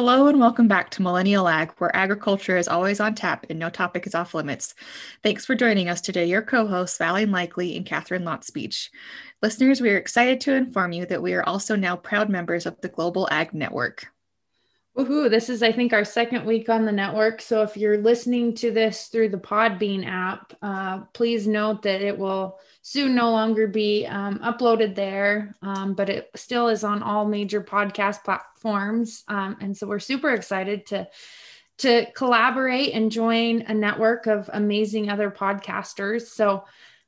Hello and welcome back to Millennial Ag, where agriculture is always on tap and no topic is off limits. Thanks for joining us today, your co hosts, Valley Likely and Katharine Lott Speech. Listeners, we are excited to inform you that we are also now proud members of the Global Ag Network. Woohoo! This is, I think, our second week on the network. So if you're listening to this through the Podbean app, uh, please note that it will soon no longer be um, uploaded there, um, but it still is on all major podcast platforms. Um, and so we're super excited to to collaborate and join a network of amazing other podcasters. So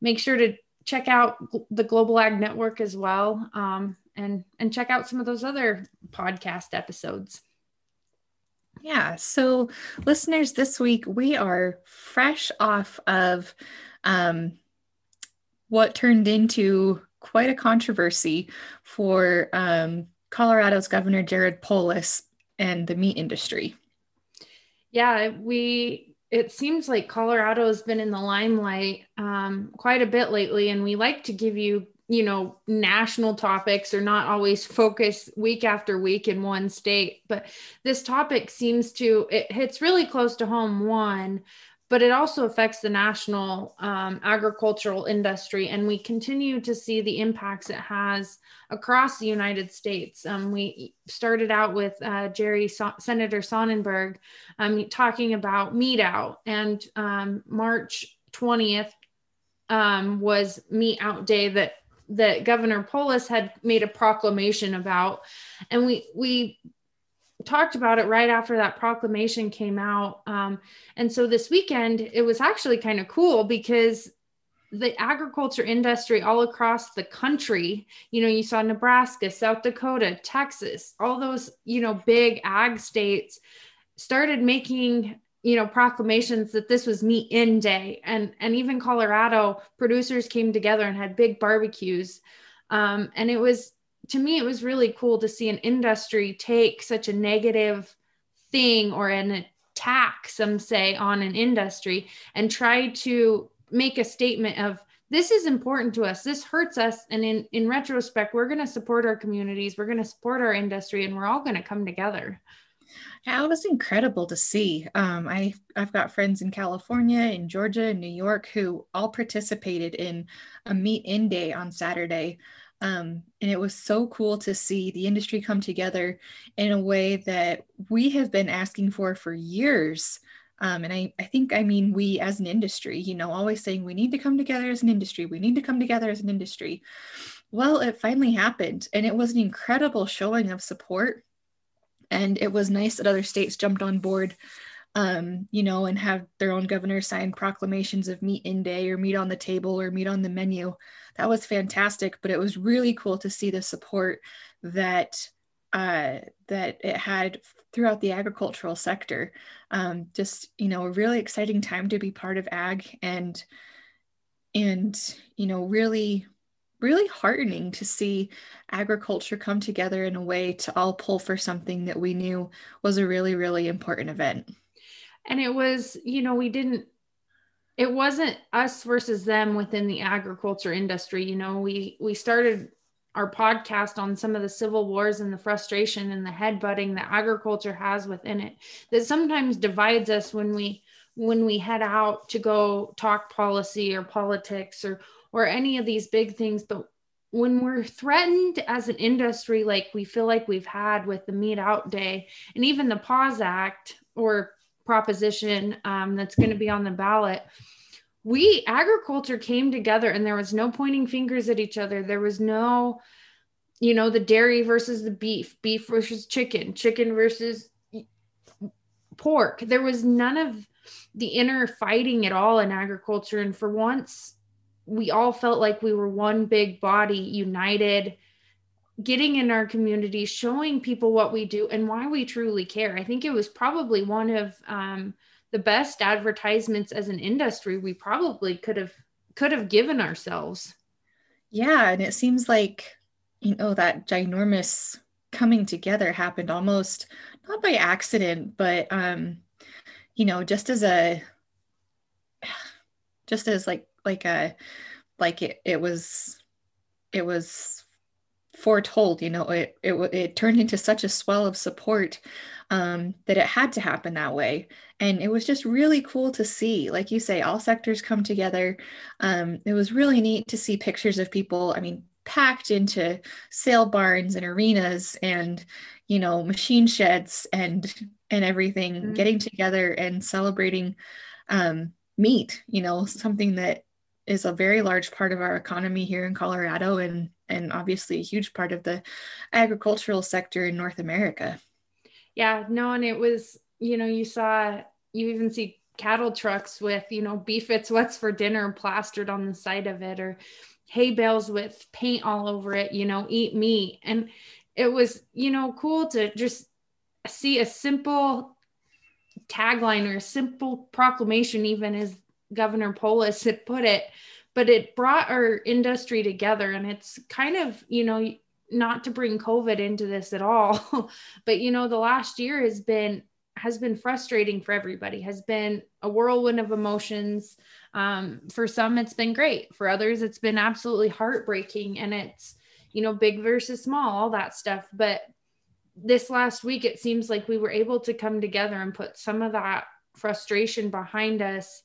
make sure to check out the Global Ag Network as well, um, and and check out some of those other podcast episodes. Yeah. So, listeners, this week we are fresh off of um, what turned into quite a controversy for um, Colorado's Governor Jared Polis and the meat industry. Yeah, we. It seems like Colorado has been in the limelight um, quite a bit lately, and we like to give you you know national topics or not always focus week after week in one state but this topic seems to it hits really close to home one but it also affects the national um, agricultural industry and we continue to see the impacts it has across the united states. Um, we started out with uh, jerry so- senator sonnenberg um, talking about meat out and um, march 20th um, was meat out day that that Governor Polis had made a proclamation about, and we we talked about it right after that proclamation came out. Um, and so this weekend, it was actually kind of cool because the agriculture industry all across the country, you know, you saw Nebraska, South Dakota, Texas, all those, you know, big ag states started making you know proclamations that this was meat in day and and even colorado producers came together and had big barbecues um, and it was to me it was really cool to see an industry take such a negative thing or an attack some say on an industry and try to make a statement of this is important to us this hurts us and in in retrospect we're going to support our communities we're going to support our industry and we're all going to come together yeah, it was incredible to see. Um, I I've got friends in California, in Georgia, and New York who all participated in a meat in day on Saturday. Um, and it was so cool to see the industry come together in a way that we have been asking for for years. Um, and I, I think, I mean, we as an industry, you know, always saying we need to come together as an industry, we need to come together as an industry. Well, it finally happened, and it was an incredible showing of support and it was nice that other states jumped on board um, you know, and have their own governor sign proclamations of meat in day or meat on the table or meat on the menu. That was fantastic, but it was really cool to see the support that uh, that it had throughout the agricultural sector. Um, just you know, a really exciting time to be part of ag and and you know really really heartening to see agriculture come together in a way to all pull for something that we knew was a really, really important event. And it was, you know, we didn't, it wasn't us versus them within the agriculture industry. You know, we, we started our podcast on some of the civil wars and the frustration and the headbutting that agriculture has within it that sometimes divides us when we when we head out to go talk policy or politics or or any of these big things but when we're threatened as an industry like we feel like we've had with the meat out day and even the pause act or proposition um, that's going to be on the ballot. We agriculture came together and there was no pointing fingers at each other. There was no you know the dairy versus the beef beef versus chicken chicken versus pork. There was none of the inner fighting at all in agriculture. And for once we all felt like we were one big body, united, getting in our community, showing people what we do and why we truly care. I think it was probably one of um, the best advertisements as an industry we probably could have could have given ourselves. Yeah, and it seems like you know that ginormous coming together happened almost not by accident, but um, you know, just as a just as like like a like it, it was it was foretold. You know, it it it turned into such a swell of support um, that it had to happen that way. And it was just really cool to see, like you say, all sectors come together. Um, it was really neat to see pictures of people. I mean, packed into sale barns and arenas and you know machine sheds and and everything mm-hmm. getting together and celebrating um, meat you know something that is a very large part of our economy here in colorado and and obviously a huge part of the agricultural sector in north america. Yeah no and it was you know you saw you even see cattle trucks with you know beef it's what's for dinner plastered on the side of it or hay bales with paint all over it you know eat meat. And it was you know cool to just see a simple tagline or a simple proclamation even as governor polis had put it but it brought our industry together. And it's kind of you know not to bring covid into this at all but you know the last year has been has been frustrating for everybody has been a whirlwind of emotions. Um, for some it's been great. For others it's been absolutely heartbreaking. And it's you know big versus small all that stuff. But this last week it seems like we were able to come together and put some of that frustration behind us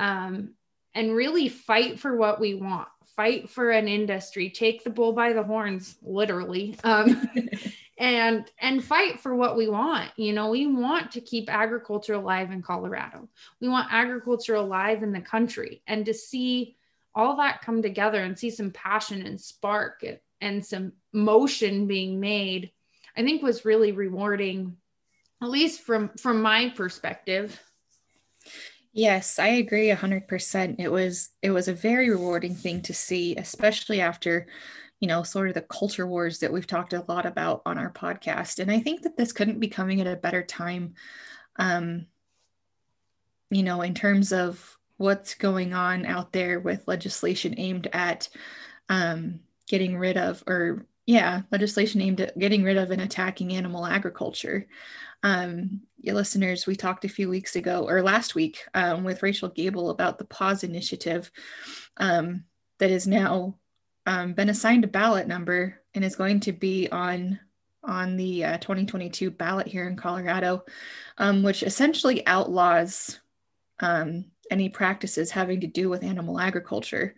um, and really fight for what we want. Fight for an industry. Take the bull by the horns literally. Um, and and fight for what we want. You know we want to keep agriculture alive in colorado. We want agriculture alive in the country. And to see all that come together and see some passion and spark and, and some motion being made i think was really rewarding at least from from my perspective Yes, I agree 100%. It was it was a very rewarding thing to see, especially after, you know, sort of the culture wars that we've talked a lot about on our podcast. And I think that this couldn't be coming at a better time um you know, in terms of what's going on out there with legislation aimed at um getting rid of or yeah, legislation aimed at getting rid of and attacking animal agriculture. Um, your listeners, we talked a few weeks ago or last week um, with Rachel Gabel about the Pause Initiative um, that has now um, been assigned a ballot number and is going to be on on the uh, 2022 ballot here in Colorado, um, which essentially outlaws um, any practices having to do with animal agriculture.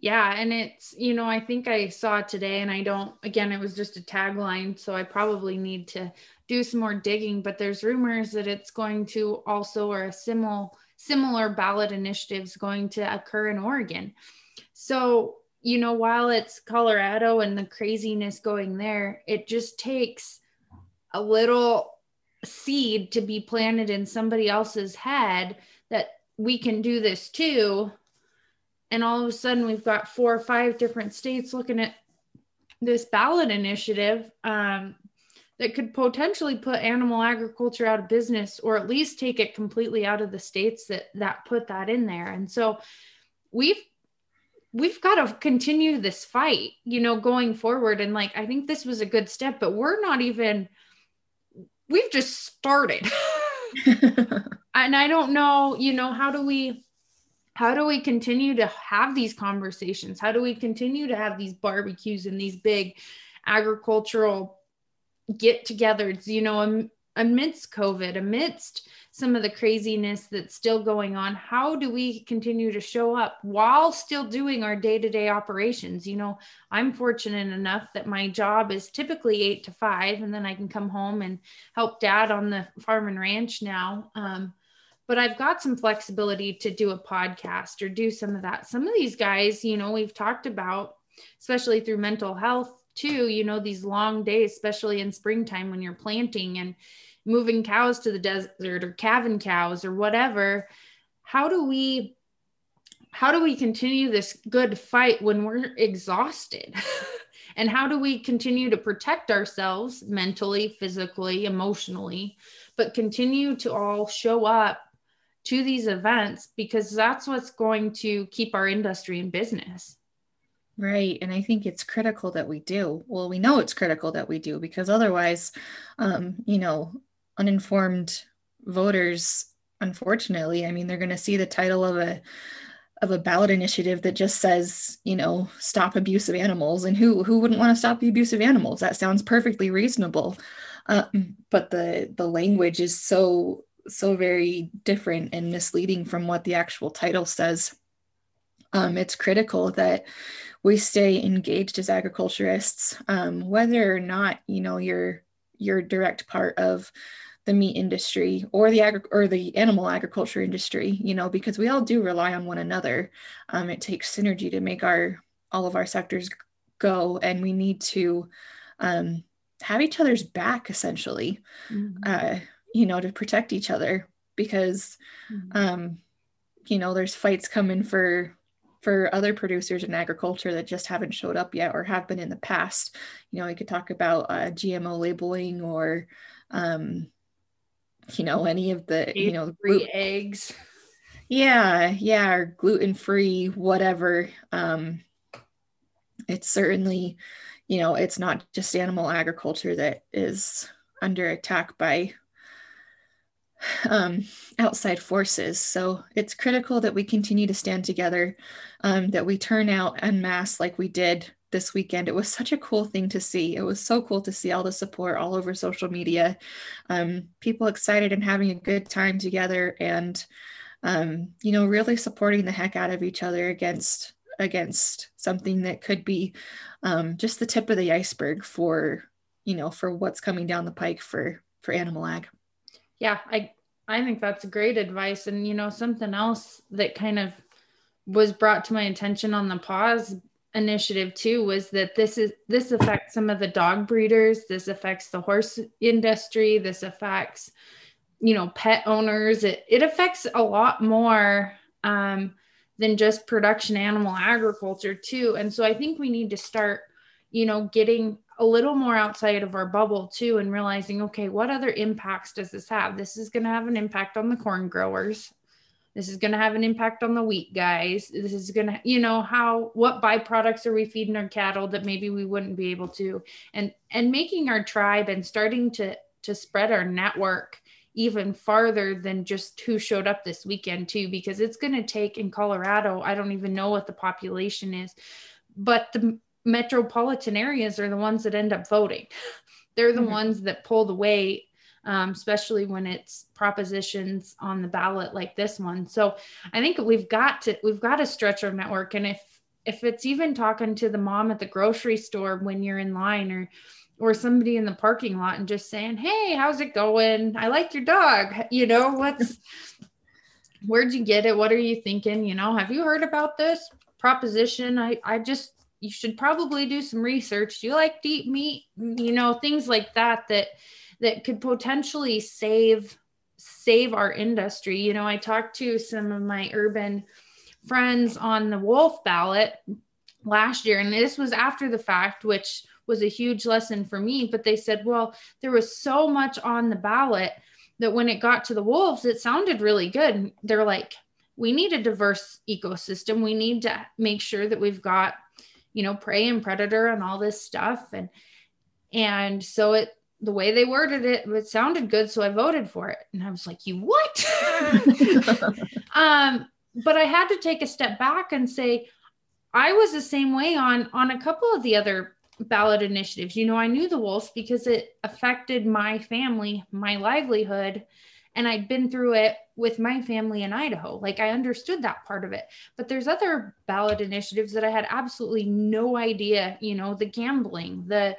Yeah, and it's, you know, I think I saw today and I don't again it was just a tagline, so I probably need to do some more digging, but there's rumors that it's going to also or a similar similar ballot initiatives going to occur in Oregon. So, you know, while it's Colorado and the craziness going there, it just takes a little seed to be planted in somebody else's head that we can do this too and all of a sudden we've got four or five different states looking at this ballot initiative um, that could potentially put animal agriculture out of business or at least take it completely out of the states that that put that in there. And so we've we've got to continue this fight you know going forward. And like i think this was a good step but we're not even we've just started. And i don't know you know how do we how do we continue to have these conversations? How do we continue to have these barbecues and these big agricultural get togethers, you know, amidst COVID, amidst some of the craziness that's still going on? How do we continue to show up while still doing our day to day operations? You know, I'm fortunate enough that my job is typically eight to five, and then I can come home and help dad on the farm and ranch now. Um, but I've got some flexibility to do a podcast or do some of that. Some of these guys, you know, we've talked about, especially through mental health too, you know, these long days, especially in springtime when you're planting and moving cows to the desert or calving cows or whatever. How do we how do we continue this good fight when we're exhausted? and how do we continue to protect ourselves mentally, physically, emotionally, but continue to all show up to these events because that's what's going to keep our industry in business. Right. And I think it's critical that we do. Well, we know it's critical that we do because otherwise, um, you know, uninformed voters, unfortunately, I mean, they're going to see the title of a of a ballot initiative that just says, you know, stop abuse of animals. And who who wouldn't want to stop the abuse of animals? That sounds perfectly reasonable. Um, but the the language is so so very different and misleading from what the actual title says. Um, it's critical that we stay engaged as agriculturists, um, whether or not you know you're you're direct part of the meat industry or the agri- or the animal agriculture industry you know because we all do rely on one another um, it takes synergy to make our all of our sectors go and we need to um, have each other's back essentially mm-hmm. uh, you know to protect each other because mm-hmm. um, you know there's fights coming for for other producers in agriculture that just haven't showed up yet or have been in the past. You know we could talk about uh, gmo labeling or um, you know any of the you know free glu- eggs. Yeah yeah or gluten free whatever. Um it's certainly you know it's not just animal agriculture that is under attack by um, outside forces. So it's critical that we continue to stand together, um, that we turn out en masse like we did this weekend. It was such a cool thing to see. It was so cool to see all the support all over social media, um, people excited and having a good time together, and um, you know, really supporting the heck out of each other against against something that could be um, just the tip of the iceberg for you know for what's coming down the pike for for animal ag. Yeah, I I think that's great advice, and you know something else that kind of was brought to my attention on the pause initiative too was that this is this affects some of the dog breeders. This affects the horse industry. This affects you know pet owners. It, it affects a lot more um, than just production animal agriculture too. And so i think we need to start you know getting a little more outside of our bubble too and realizing okay what other impacts does this have? This is going to have an impact on the corn growers. This is going to have an impact on the wheat guys. This is going to you know how what byproducts are we feeding our cattle that maybe we wouldn't be able to? And and making our tribe and starting to to spread our network even farther than just who showed up this weekend too because it's going to take in colorado i don't even know what the population is but the metropolitan areas are the ones that end up voting they're the mm-hmm. ones that pull the weight um, especially when it's propositions on the ballot like this one. So I think we've got to we've got to stretch our network, and if if it's even talking to the mom at the grocery store when you're in line or or somebody in the parking lot and just saying, "Hey, how's it going? I like your dog." You know, what's where'd you get it? What are you thinking? You know, have you heard about this proposition? I I just you should probably do some research. Do you like eat meat? You know, things like that that that could potentially save save our industry. You know, I talked to some of my urban friends on the wolf ballot last year and this was after the fact which was a huge lesson for me but they said well there was so much on the ballot that when it got to the wolves it sounded really good they're like we need a diverse ecosystem we need to make sure that we've got you know prey and predator and all this stuff and and so it the way they worded it, it sounded good, so I voted for it. And I was like, "You what?" um, but I had to take a step back and say, I was the same way on on a couple of the other ballot initiatives. You know, I knew the wolves because it affected my family, my livelihood, and I'd been through it with my family in Idaho. Like I understood that part of it. But there's other ballot initiatives that I had absolutely no idea, you know, the gambling, the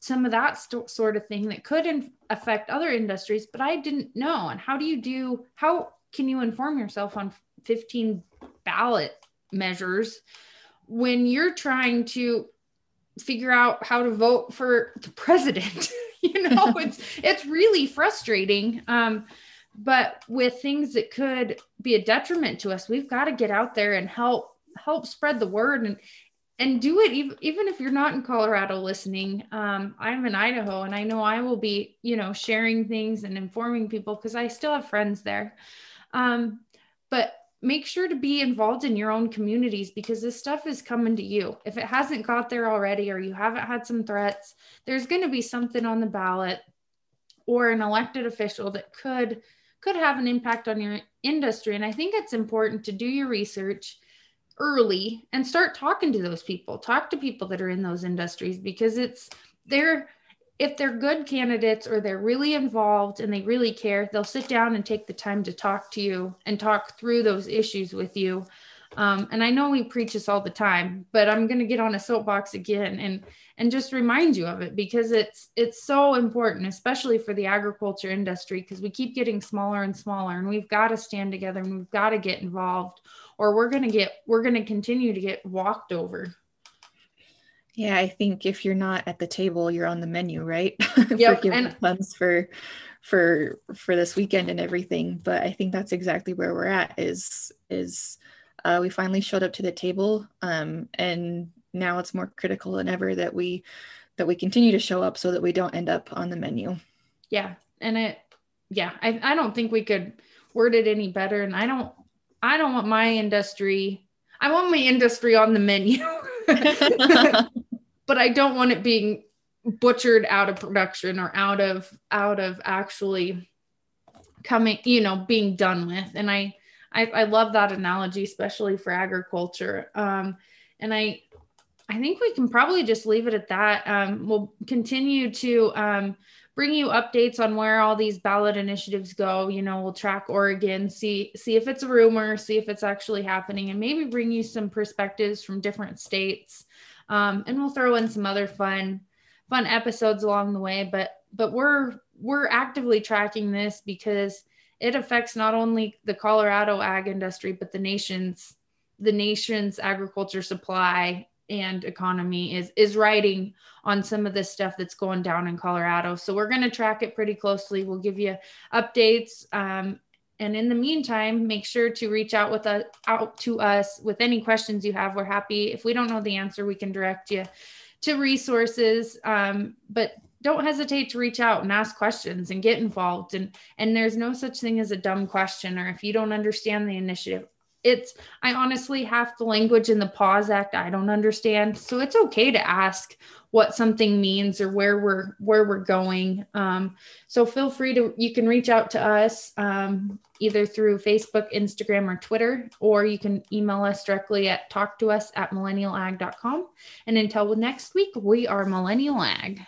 some of that st- sort of thing that could in- affect other industries, but I didn't know. And how do you do, how can you inform yourself on 15 ballot measures when you're trying to figure out how to vote for the president? you know, it's, it's really frustrating. Um, but with things that could be a detriment to us, we've got to get out there and help help spread the word and and do it even, even if you're not in colorado listening. Um, i'm in idaho and i know i will be you know sharing things and informing people because i still have friends there. Um, but make sure to be involved in your own communities because this stuff is coming to you. If it hasn't got there already or you haven't had some threats there's going to be something on the ballot or an elected official that could could have an impact on your industry. And i think it's important to do your research early and start talking to those people. Talk to people that are in those industries because it's they're if they're good candidates or they're really involved and they really care they'll sit down and take the time to talk to you and talk through those issues with you um, and i know we preach this all the time but i'm going to get on a soapbox again and and just remind you of it because it's it's so important especially for the agriculture industry because we keep getting smaller and smaller and we've got to stand together and we've got to get involved or we're going to get we're going to continue to get walked over yeah i think if you're not at the table you're on the menu right yep. for and- funds for for for this weekend and everything but i think that's exactly where we're at is is uh, we finally showed up to the table um, and now it's more critical than ever that we that we continue to show up so that we don't end up on the menu yeah and it yeah i, I don't think we could word it any better and i don't I don't want my industry. I want my industry on the menu, but I don't want it being butchered out of production or out of out of actually coming, you know, being done with. And I I, I love that analogy, especially for agriculture. Um, and I I think we can probably just leave it at that. Um, we'll continue to um, bring you updates on where all these ballot initiatives go. You know, we'll track Oregon, see see if it's a rumor, see if it's actually happening, and maybe bring you some perspectives from different states. Um, and we'll throw in some other fun fun episodes along the way. But but we're we're actively tracking this because it affects not only the Colorado ag industry but the nation's the nation's agriculture supply and economy is is riding on some of this stuff that's going down in Colorado. So we're going to track it pretty closely. We'll give you updates. Um, and in the meantime, make sure to reach out with us out to us with any questions you have. We're happy. If we don't know the answer, we can direct you to resources. Um, but don't hesitate to reach out and ask questions and get involved. And and there's no such thing as a dumb question or if you don't understand the initiative it's i honestly half the language in the pause act i don't understand. So it's okay to ask what something means or where we're where we're going. Um, so feel free to you can reach out to us um, either through facebook instagram or twitter or you can email us directly at talk to us at millennialag.com and until next week we are millennial ag